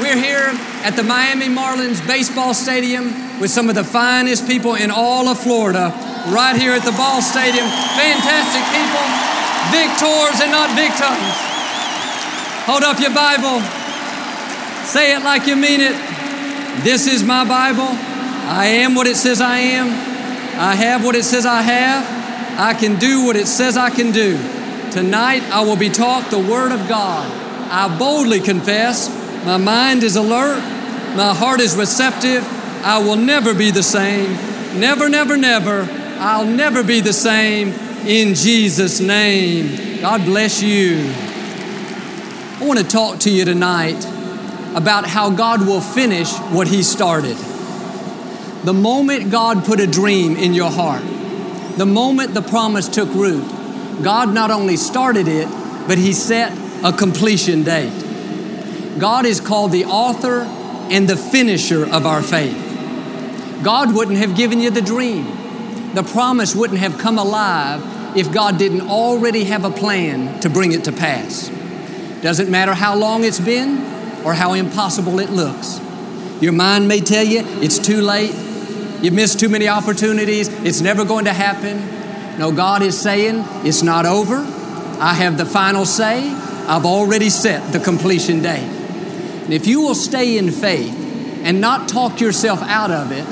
We're here at the Miami Marlins baseball stadium with some of the finest people in all of Florida, right here at the ball stadium. Fantastic people, victors and not victims. Hold up your Bible. Say it like you mean it. This is my Bible. I am what it says I am. I have what it says I have. I can do what it says I can do. Tonight I will be taught the Word of God. I boldly confess my mind is alert. My heart is receptive. I will never be the same. Never, never, never. I'll never be the same in Jesus' name. God bless you. I want to talk to you tonight about how God will finish what He started. The moment God put a dream in your heart, the moment the promise took root, God not only started it, but He set a completion date. God is called the author and the finisher of our faith. God wouldn't have given you the dream. The promise wouldn't have come alive if God didn't already have a plan to bring it to pass. Doesn't matter how long it's been or how impossible it looks. Your mind may tell you it's too late, you've missed too many opportunities, it's never going to happen. No, God is saying it's not over. I have the final say. I've already set the completion date. And if you will stay in faith and not talk yourself out of it,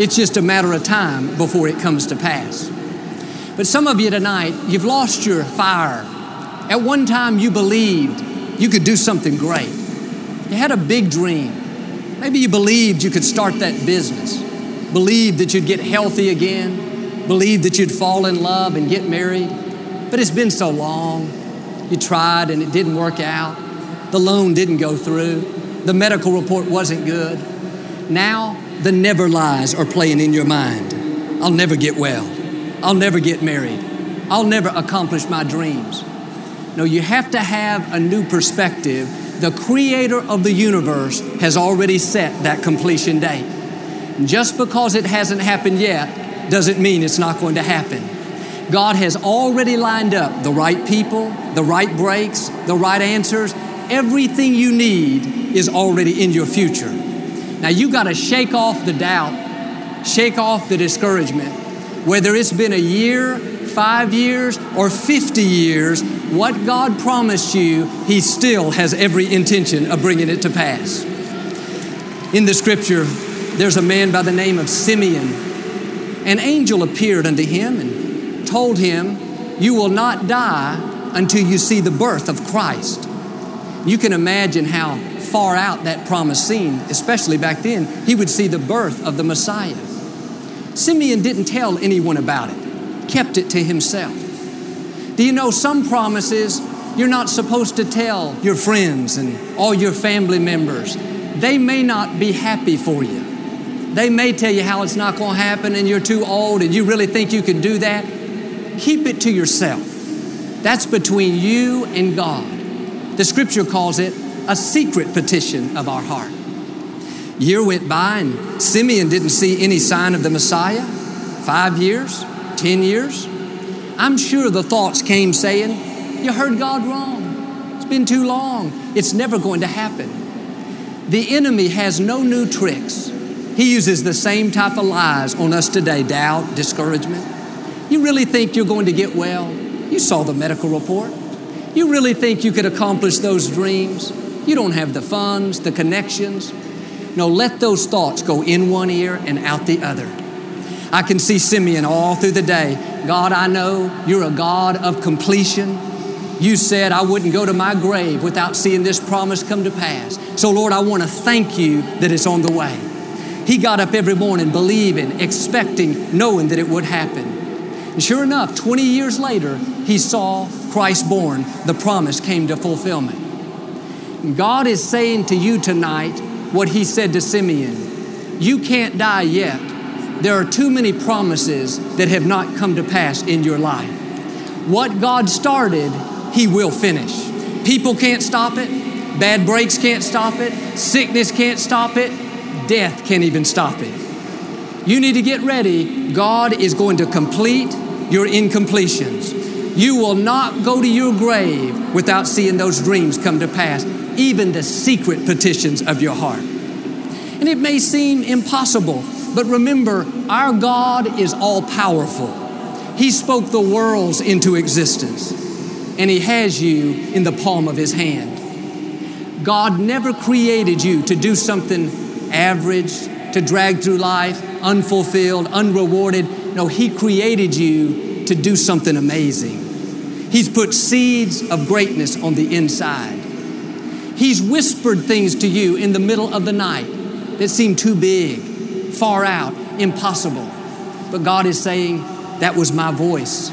it's just a matter of time before it comes to pass. But some of you tonight, you've lost your fire. At one time, you believed you could do something great. You had a big dream. Maybe you believed you could start that business, believed that you'd get healthy again, believed that you'd fall in love and get married. But it's been so long. You tried and it didn't work out. The loan didn't go through. The medical report wasn't good. Now, the never lies are playing in your mind. I'll never get well. I'll never get married. I'll never accomplish my dreams. No, you have to have a new perspective. The creator of the universe has already set that completion date. Just because it hasn't happened yet doesn't mean it's not going to happen. God has already lined up the right people, the right breaks, the right answers, everything you need is already in your future. Now you got to shake off the doubt, shake off the discouragement. Whether it's been a year, five years, or 50 years, what God promised you, He still has every intention of bringing it to pass. In the scripture, there's a man by the name of Simeon. An angel appeared unto him and told him, You will not die until you see the birth of Christ. You can imagine how far out that promise seemed, especially back then. He would see the birth of the Messiah. Simeon didn't tell anyone about it, kept it to himself. Do you know some promises you're not supposed to tell your friends and all your family members? They may not be happy for you. They may tell you how it's not going to happen and you're too old and you really think you can do that. Keep it to yourself. That's between you and God. The scripture calls it a secret petition of our heart. Year went by and Simeon didn't see any sign of the Messiah. Five years, ten years. I'm sure the thoughts came saying, You heard God wrong. It's been too long. It's never going to happen. The enemy has no new tricks. He uses the same type of lies on us today doubt, discouragement. You really think you're going to get well? You saw the medical report. You really think you could accomplish those dreams? You don't have the funds, the connections. No, let those thoughts go in one ear and out the other. I can see Simeon all through the day. God, I know you're a God of completion. You said I wouldn't go to my grave without seeing this promise come to pass. So, Lord, I want to thank you that it's on the way. He got up every morning believing, expecting, knowing that it would happen. And sure enough, 20 years later, he saw Christ born, the promise came to fulfillment. God is saying to you tonight what He said to Simeon You can't die yet. There are too many promises that have not come to pass in your life. What God started, He will finish. People can't stop it, bad breaks can't stop it, sickness can't stop it, death can't even stop it. You need to get ready. God is going to complete your incompletions. You will not go to your grave without seeing those dreams come to pass, even the secret petitions of your heart. And it may seem impossible, but remember, our God is all powerful. He spoke the worlds into existence, and He has you in the palm of His hand. God never created you to do something average, to drag through life, unfulfilled, unrewarded. No, He created you to do something amazing. He's put seeds of greatness on the inside. He's whispered things to you in the middle of the night that seem too big, far out, impossible. But God is saying, That was my voice.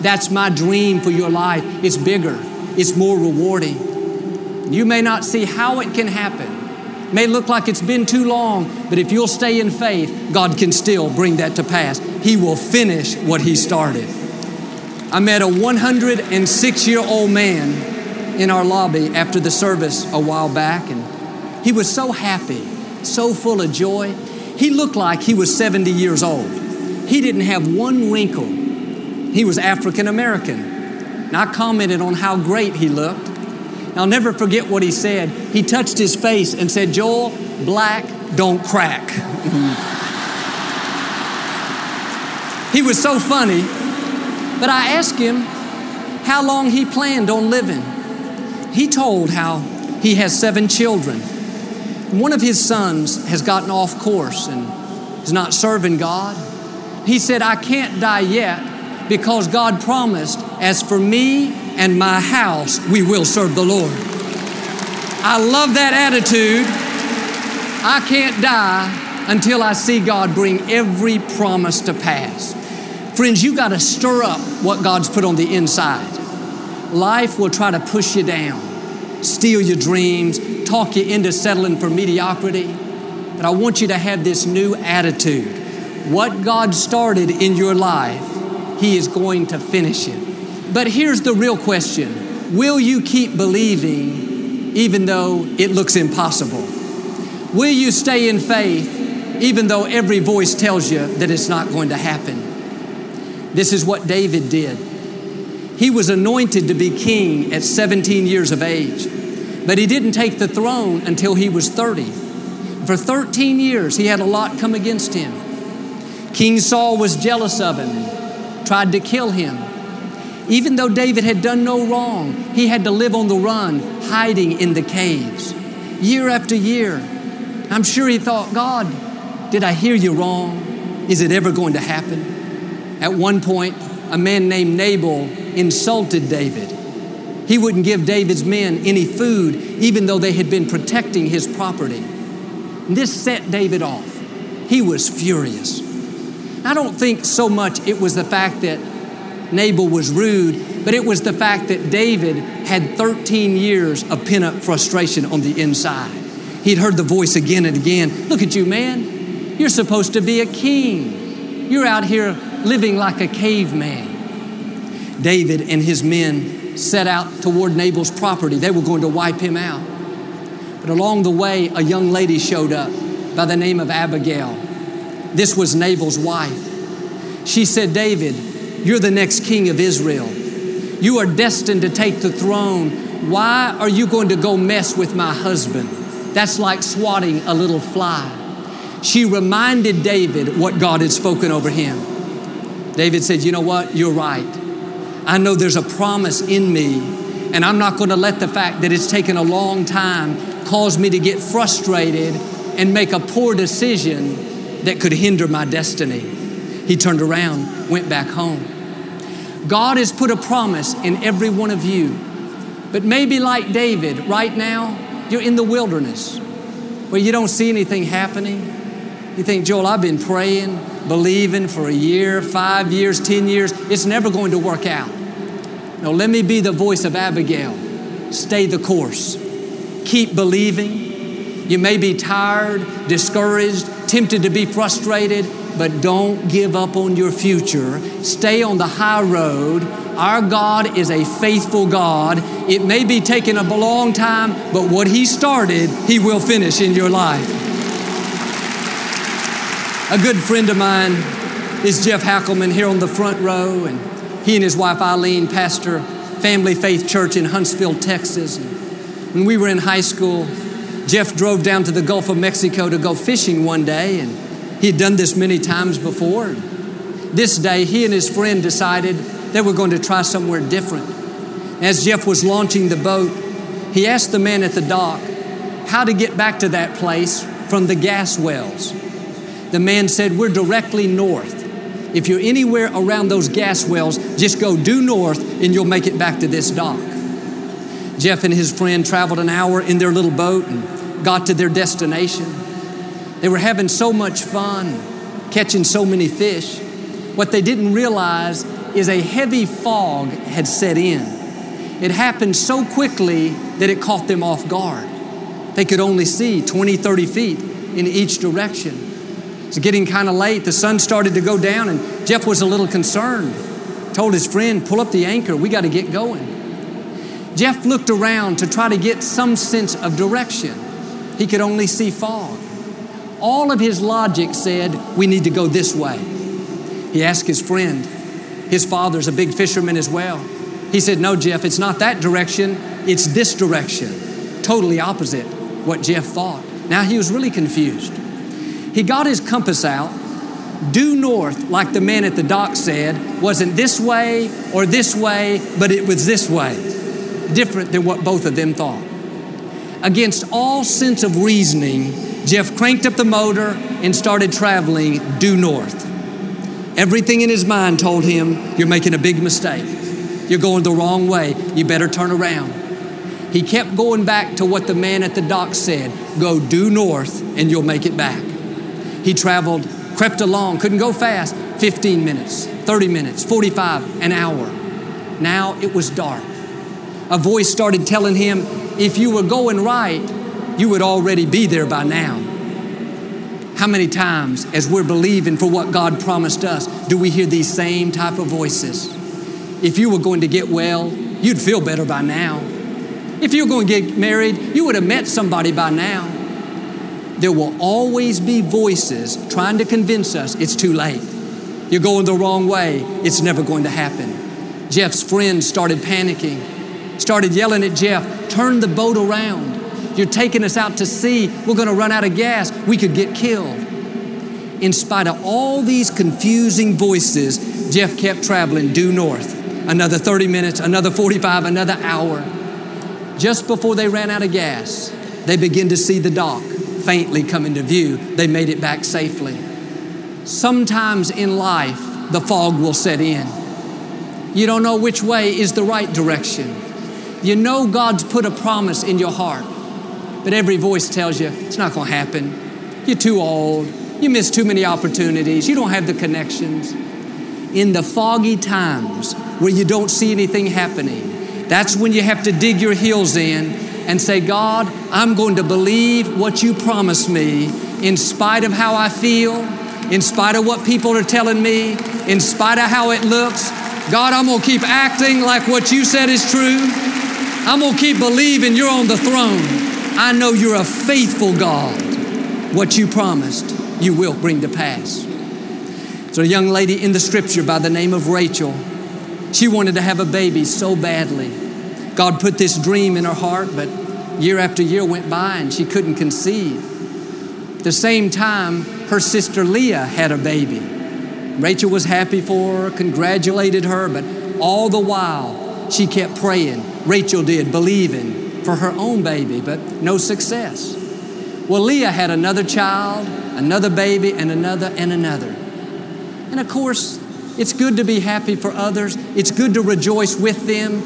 That's my dream for your life. It's bigger, it's more rewarding. You may not see how it can happen. May look like it's been too long, but if you'll stay in faith, God can still bring that to pass. He will finish what He started. I met a 106 year old man in our lobby after the service a while back, and he was so happy, so full of joy. He looked like he was 70 years old. He didn't have one wrinkle. He was African American. And I commented on how great he looked. I'll never forget what he said. He touched his face and said, Joel, black don't crack. he was so funny. But I asked him how long he planned on living. He told how he has seven children. One of his sons has gotten off course and is not serving God. He said, I can't die yet because God promised, as for me and my house, we will serve the Lord. I love that attitude. I can't die until I see God bring every promise to pass. Friends, you got to stir up what God's put on the inside. Life will try to push you down, steal your dreams, talk you into settling for mediocrity. But I want you to have this new attitude. What God started in your life, He is going to finish it. But here's the real question Will you keep believing even though it looks impossible? Will you stay in faith even though every voice tells you that it's not going to happen? This is what David did. He was anointed to be king at 17 years of age, but he didn't take the throne until he was 30. For 13 years, he had a lot come against him. King Saul was jealous of him tried to kill him. Even though David had done no wrong, he had to live on the run, hiding in the caves. Year after year, I'm sure he thought, God, did I hear you wrong? Is it ever going to happen? At one point, a man named Nabal insulted David. He wouldn't give David's men any food, even though they had been protecting his property. This set David off. He was furious. I don't think so much it was the fact that Nabal was rude, but it was the fact that David had 13 years of pent up frustration on the inside. He'd heard the voice again and again Look at you, man. You're supposed to be a king. You're out here living like a caveman. David and his men set out toward Nabal's property. They were going to wipe him out. But along the way, a young lady showed up by the name of Abigail. This was Nabal's wife. She said, David, you're the next king of Israel. You are destined to take the throne. Why are you going to go mess with my husband? That's like swatting a little fly. She reminded David what God had spoken over him. David said, You know what? You're right. I know there's a promise in me, and I'm not going to let the fact that it's taken a long time cause me to get frustrated and make a poor decision that could hinder my destiny. He turned around, went back home. God has put a promise in every one of you. But maybe like David, right now, you're in the wilderness where you don't see anything happening. You think, Joel, I've been praying, believing for a year, five years, 10 years. It's never going to work out. No, let me be the voice of Abigail. Stay the course. keep believing. You may be tired, discouraged, tempted to be frustrated, but don't give up on your future. Stay on the high road. Our God is a faithful God. It may be taking a long time, but what He started, He will finish in your life. A good friend of mine is Jeff Hackelman here on the front row, and he and his wife Eileen pastor Family Faith Church in Huntsville, Texas. And When we were in high school, Jeff drove down to the Gulf of Mexico to go fishing one day, and he had done this many times before. This day, he and his friend decided they were going to try somewhere different. As Jeff was launching the boat, he asked the man at the dock how to get back to that place from the gas wells. The man said, We're directly north. If you're anywhere around those gas wells, just go due north and you'll make it back to this dock. Jeff and his friend traveled an hour in their little boat and got to their destination. They were having so much fun, catching so many fish. What they didn't realize is a heavy fog had set in. It happened so quickly that it caught them off guard. They could only see 20, 30 feet in each direction. It's getting kind of late. The sun started to go down, and Jeff was a little concerned. Told his friend, Pull up the anchor, we got to get going. Jeff looked around to try to get some sense of direction. He could only see fog. All of his logic said, We need to go this way. He asked his friend, his father's a big fisherman as well. He said, No, Jeff, it's not that direction, it's this direction. Totally opposite what Jeff thought. Now he was really confused. He got his compass out. Due north, like the man at the dock said, wasn't this way or this way, but it was this way. Different than what both of them thought. Against all sense of reasoning, Jeff cranked up the motor and started traveling due north. Everything in his mind told him, You're making a big mistake. You're going the wrong way. You better turn around. He kept going back to what the man at the dock said Go due north and you'll make it back. He traveled, crept along, couldn't go fast, 15 minutes, 30 minutes, 45, an hour. Now it was dark. A voice started telling him, if you were going right, you would already be there by now. How many times, as we're believing for what God promised us, do we hear these same type of voices? If you were going to get well, you'd feel better by now. If you were going to get married, you would have met somebody by now there will always be voices trying to convince us it's too late. You're going the wrong way. It's never going to happen. Jeff's friends started panicking, started yelling at Jeff, turn the boat around. You're taking us out to sea. We're going to run out of gas. We could get killed. In spite of all these confusing voices, Jeff kept traveling due north. Another 30 minutes, another 45, another hour. Just before they ran out of gas, they began to see the dock faintly come into view, they made it back safely. Sometimes in life, the fog will set in. You don't know which way is the right direction. You know God's put a promise in your heart, but every voice tells you it's not going to happen. You're too old. You miss too many opportunities. You don't have the connections. In the foggy times where you don't see anything happening, that's when you have to dig your heels in and say, God, I'm going to believe what you promised me in spite of how I feel, in spite of what people are telling me, in spite of how it looks. God, I'm going to keep acting like what you said is true. I'm going to keep believing you're on the throne. I know you're a faithful God. What you promised, you will bring to pass. So, a young lady in the scripture by the name of Rachel, she wanted to have a baby so badly. God put this dream in her heart, but year after year went by and she couldn't conceive. the same time, her sister Leah had a baby. Rachel was happy for her, congratulated her, but all the while she kept praying. Rachel did, believing for her own baby, but no success. Well, Leah had another child, another baby, and another, and another. And of course, it's good to be happy for others, it's good to rejoice with them,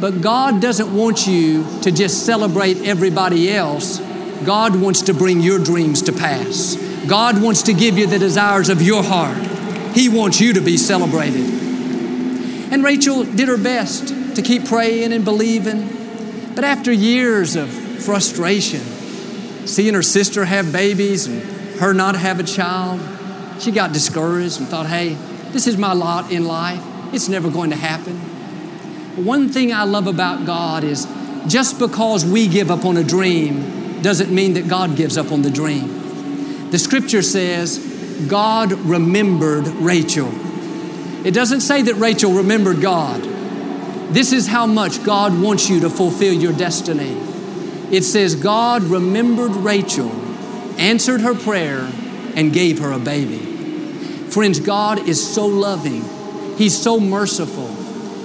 but God doesn't want you to just celebrate everybody else. God wants to bring your dreams to pass. God wants to give you the desires of your heart. He wants you to be celebrated. And Rachel did her best to keep praying and believing. But after years of frustration. Seeing her sister have babies and her not have a child, she got discouraged and thought, hey, this is my lot in life. It's never going to happen. One thing I love about God is just because we give up on a dream doesn't mean that God gives up on the dream. The scripture says, God remembered Rachel. It doesn't say that Rachel remembered God. This is how much God wants you to fulfill your destiny. It says, God remembered Rachel, answered her prayer, and gave her a baby. Friends, God is so loving, He's so merciful.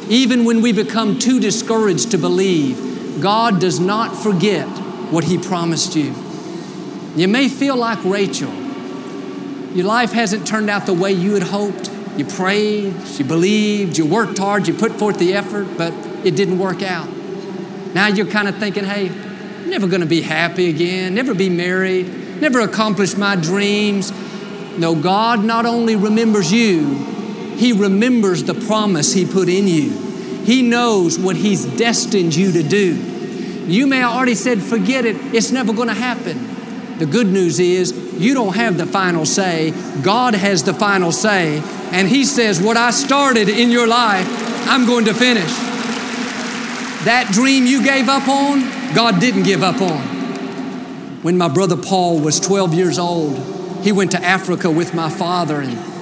Even when we become too discouraged to believe, God does not forget what He promised you. You may feel like Rachel. Your life hasn't turned out the way you had hoped. You prayed, you believed, you worked hard, you put forth the effort, but it didn't work out. Now you're kind of thinking, hey, I'm never going to be happy again, never be married, never accomplish my dreams. No, God not only remembers you, He remembers the promise He put in you. He knows what He's destined you to do. You may have already said, forget it, it's never going to happen. The good news is you don't have the final say. God has the final say. And He says, What I started in your life, I'm going to finish. That dream you gave up on, God didn't give up on. When my brother Paul was 12 years old, he went to Africa with my father and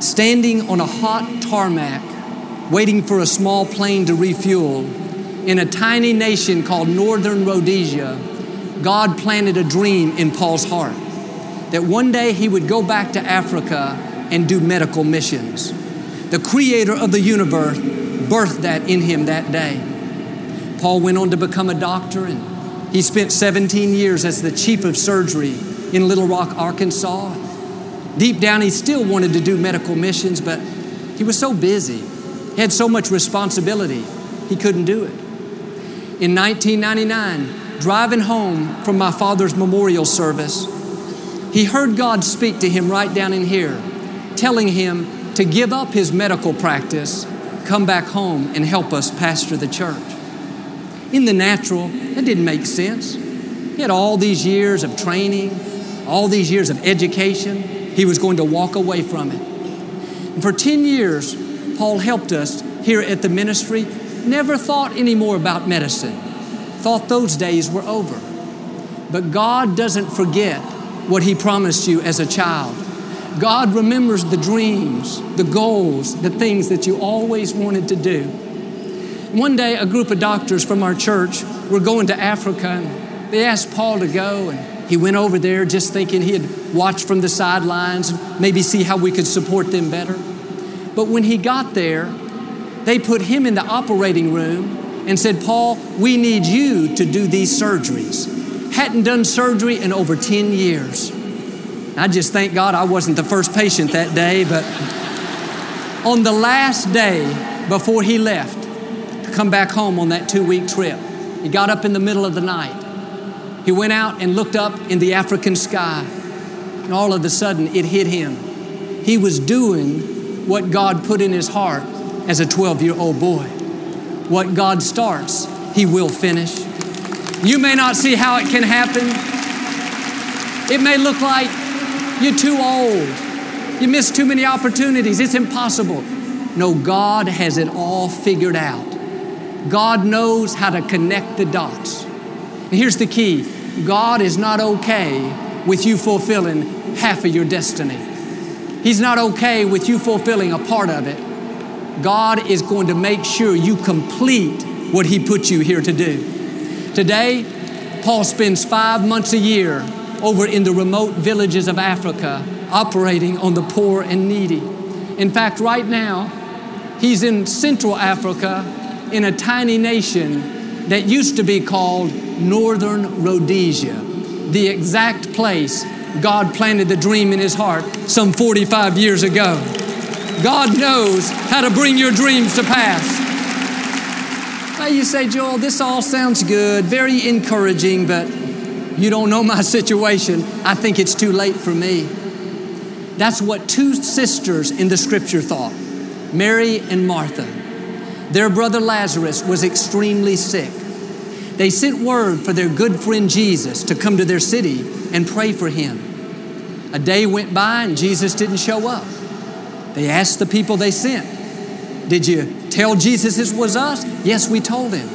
standing on a hot tarmac, waiting for a small plane to refuel, in a tiny nation called Northern Rhodesia, God planted a dream in Paul's heart that one day he would go back to Africa and do medical missions. The creator of the universe birthed that in him that day. Paul went on to become a doctor and he spent 17 years as the chief of surgery in Little Rock, Arkansas. Deep down, he still wanted to do medical missions, but he was so busy. He had so much responsibility, he couldn't do it. In 1999, driving home from my father's memorial service, he heard God speak to him right down in here, telling him to give up his medical practice, come back home, and help us pastor the church. In the natural, that didn't make sense. He had all these years of training, all these years of education. He was going to walk away from it. And for 10 years, Paul helped us here at the ministry, never thought any more about medicine, thought those days were over. But God doesn't forget what He promised you as a child. God remembers the dreams, the goals, the things that you always wanted to do. One day, a group of doctors from our church were going to Africa, and they asked Paul to go, and he went over there just thinking he'd watch from the sidelines and maybe see how we could support them better. But when he got there, they put him in the operating room and said, Paul, we need you to do these surgeries. Hadn't done surgery in over 10 years. I just thank God I wasn't the first patient that day, but on the last day before he left to come back home on that two week trip, he got up in the middle of the night. He went out and looked up in the African sky, and all of a sudden it hit him. He was doing what God put in his heart as a 12 year old boy. What God starts, He will finish. You may not see how it can happen. It may look like you're too old. You missed too many opportunities. It's impossible. No, God has it all figured out. God knows how to connect the dots. And here's the key God is not okay with you fulfilling half of your destiny. He's not okay with you fulfilling a part of it. God is going to make sure you complete what He put you here to do. Today, Paul spends five months a year over in the remote villages of Africa operating on the poor and needy. In fact, right now, he's in Central Africa in a tiny nation that used to be called Northern Rhodesia, the exact place God planted the dream in his heart some 45 years ago. God knows how to bring your dreams to pass. Now you say, Joel, this all sounds good, very encouraging, but you don't know my situation. I think it's too late for me. That's what two sisters in the scripture thought Mary and Martha. Their brother Lazarus was extremely sick. They sent word for their good friend Jesus to come to their city and pray for him. A day went by and Jesus didn't show up. They asked the people they sent, Did you tell Jesus this was us? Yes, we told him.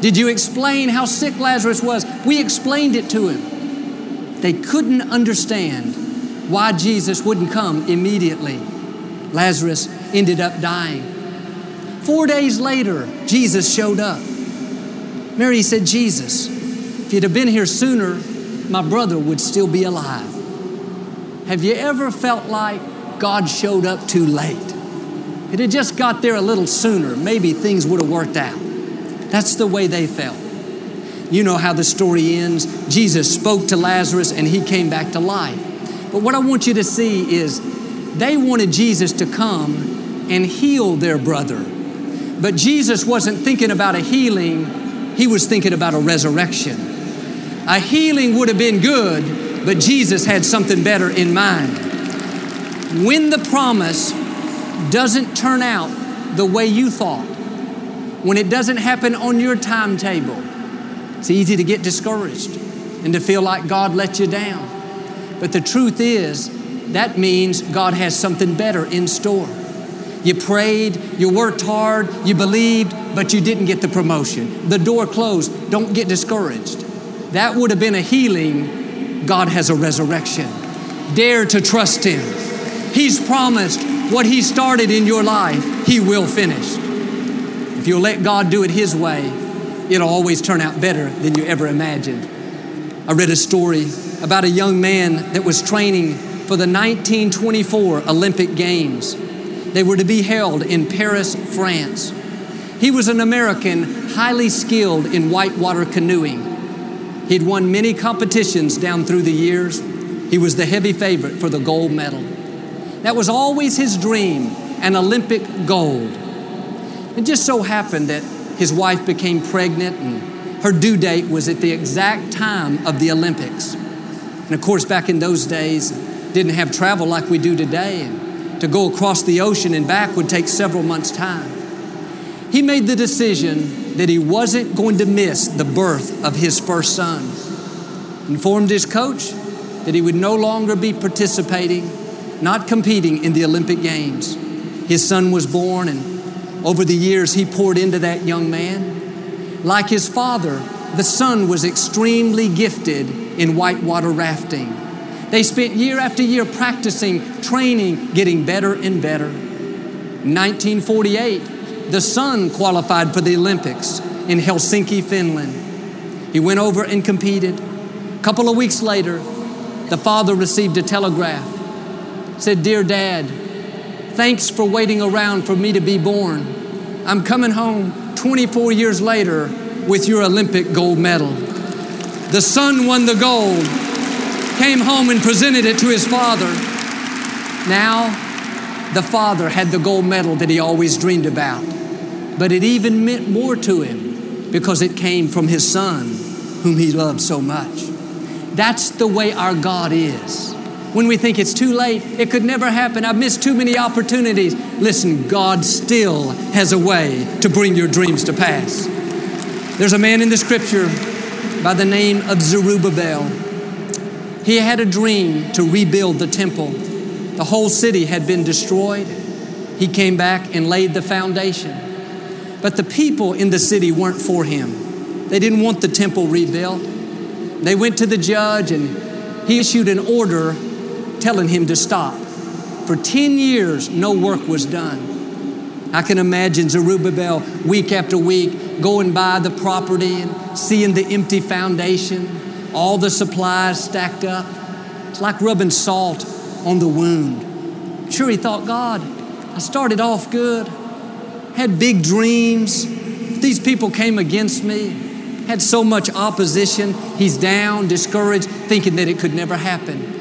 Did you explain how sick Lazarus was? We explained it to him. They couldn't understand why Jesus wouldn't come immediately. Lazarus ended up dying. Four days later, Jesus showed up. Mary said, Jesus, if you'd have been here sooner, my brother would still be alive. Have you ever felt like God showed up too late? If it had just got there a little sooner, maybe things would have worked out. That's the way they felt. You know how the story ends. Jesus spoke to Lazarus and he came back to life. But what I want you to see is they wanted Jesus to come and heal their brother. But Jesus wasn't thinking about a healing, he was thinking about a resurrection. A healing would have been good, but Jesus had something better in mind. When the promise doesn't turn out the way you thought, when it doesn't happen on your timetable, it's easy to get discouraged and to feel like God let you down. But the truth is, that means God has something better in store. You prayed, you worked hard, you believed, but you didn't get the promotion. The door closed. Don't get discouraged. That would have been a healing. God has a resurrection. Dare to trust Him. He's promised what He started in your life, He will finish. If you'll let God do it His way, it'll always turn out better than you ever imagined. I read a story about a young man that was training for the 1924 Olympic Games. They were to be held in Paris, France. He was an American highly skilled in whitewater canoeing. He'd won many competitions down through the years. He was the heavy favorite for the gold medal. That was always his dream an Olympic gold. It just so happened that his wife became pregnant and her due date was at the exact time of the Olympics. And of course, back in those days, didn't have travel like we do today. To go across the ocean and back would take several months' time. He made the decision that he wasn't going to miss the birth of his first son. Informed his coach that he would no longer be participating, not competing in the Olympic Games. His son was born and over the years, he poured into that young man. Like his father, the son was extremely gifted in whitewater rafting. They spent year after year practicing, training, getting better and better. 1948, the son qualified for the Olympics in Helsinki, Finland. He went over and competed. A couple of weeks later, the father received a telegraph. Said, Dear Dad, thanks for waiting around for me to be born. I'm coming home 24 years later with your Olympic gold medal. The son won the gold, came home and presented it to his father. Now, the father had the gold medal that he always dreamed about, but it even meant more to him because it came from his son, whom he loved so much. That's the way our God is when we think it's too late, it could never happen, I've missed too many opportunities. Listen, God still has a way to bring your dreams to pass. There's a man in the scripture by the name of Zerubbabel. He had a dream to rebuild the temple. The whole city had been destroyed. He came back and laid the foundation. But the people in the city weren't for him. They didn't want the temple rebuilt. They went to the judge and he issued an order telling him to stop. For 10 years, no work was done. I can imagine Zerubbabel week after week going by the property and seeing the empty foundation, all the supplies stacked up. It's like rubbing salt on the wound. Sure, he thought, God, I started off good, had big dreams. These people came against me, had so much opposition. He's down, discouraged, thinking that it could never happen.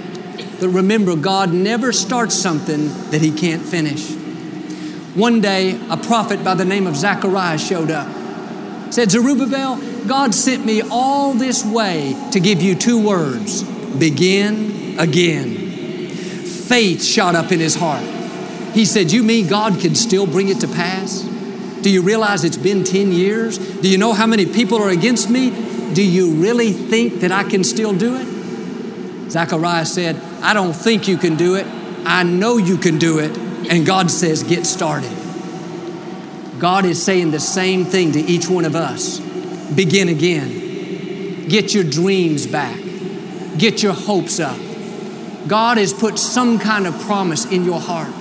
But remember, God never starts something that He can't finish. One day, a prophet by the name of Zechariah showed up. Said, Zerubbabel, God sent me all this way to give you two words begin again. Faith shot up in his heart. He said, You mean God can still bring it to pass? Do you realize it's been 10 years? Do you know how many people are against me? Do you really think that I can still do it? Zechariah said, I don't think you can do it. I know you can do it. And God says, Get started. God is saying the same thing to each one of us. Begin again. Get your dreams back. Get your hopes up. God has put some kind of promise in your heart.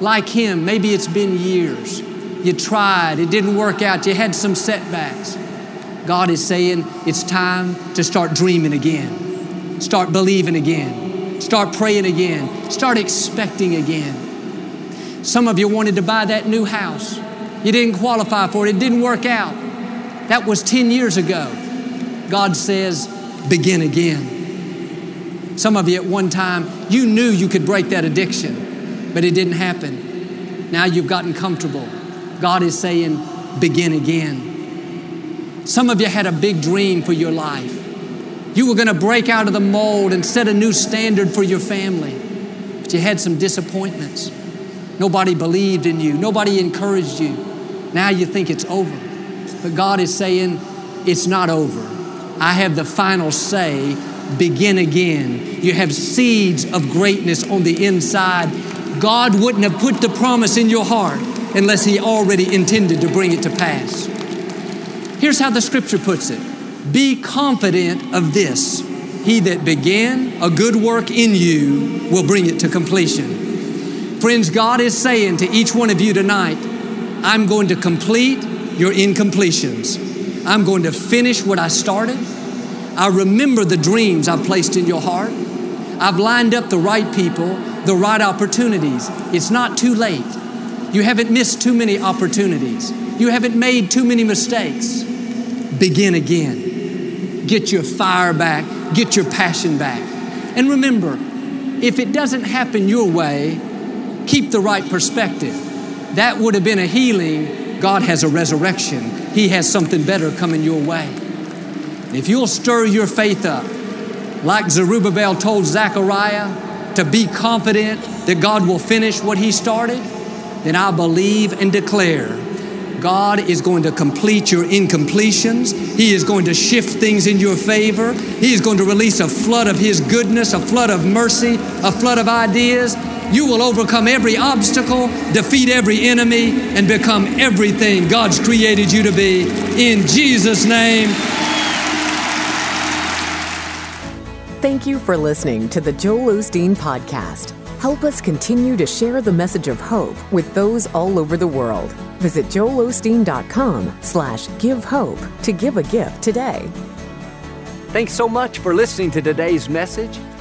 Like Him, maybe it's been years. You tried, it didn't work out, you had some setbacks. God is saying it's time to start dreaming again, start believing again, start praying again, start expecting again. Some of you wanted to buy that new house. You didn't qualify for it, it didn't work out. That was 10 years ago. God says, begin again. Some of you at one time, you knew you could break that addiction, but it didn't happen. Now you've gotten comfortable. God is saying, begin again. Some of you had a big dream for your life. You were going to break out of the mold and set a new standard for your family, but you had some disappointments. Nobody believed in you, nobody encouraged you. Now you think it's over. But God is saying, it's not over. I have the final say. Begin again. You have seeds of greatness on the inside. God wouldn't have put the promise in your heart unless He already intended to bring it to pass. Here's how the scripture puts it Be confident of this He that began a good work in you will bring it to completion. Friends, God is saying to each one of you tonight, I'm going to complete your incompletions. I'm going to finish what I started. I remember the dreams I've placed in your heart. I've lined up the right people, the right opportunities. It's not too late. You haven't missed too many opportunities. You haven't made too many mistakes. Begin again. Get your fire back, get your passion back. And remember, if it doesn't happen your way, keep the right perspective. That would have been a healing. God has a resurrection. He has something better coming your way. If you'll stir your faith up, like Zerubbabel told Zechariah, to be confident that God will finish what He started, then I believe and declare God is going to complete your incompletions. He is going to shift things in your favor. He is going to release a flood of His goodness, a flood of mercy, a flood of ideas. You will overcome every obstacle, defeat every enemy, and become everything God's created you to be. In Jesus' name. Thank you for listening to the Joel Osteen Podcast. Help us continue to share the message of hope with those all over the world. Visit joelosteen.com slash give hope to give a gift today. Thanks so much for listening to today's message.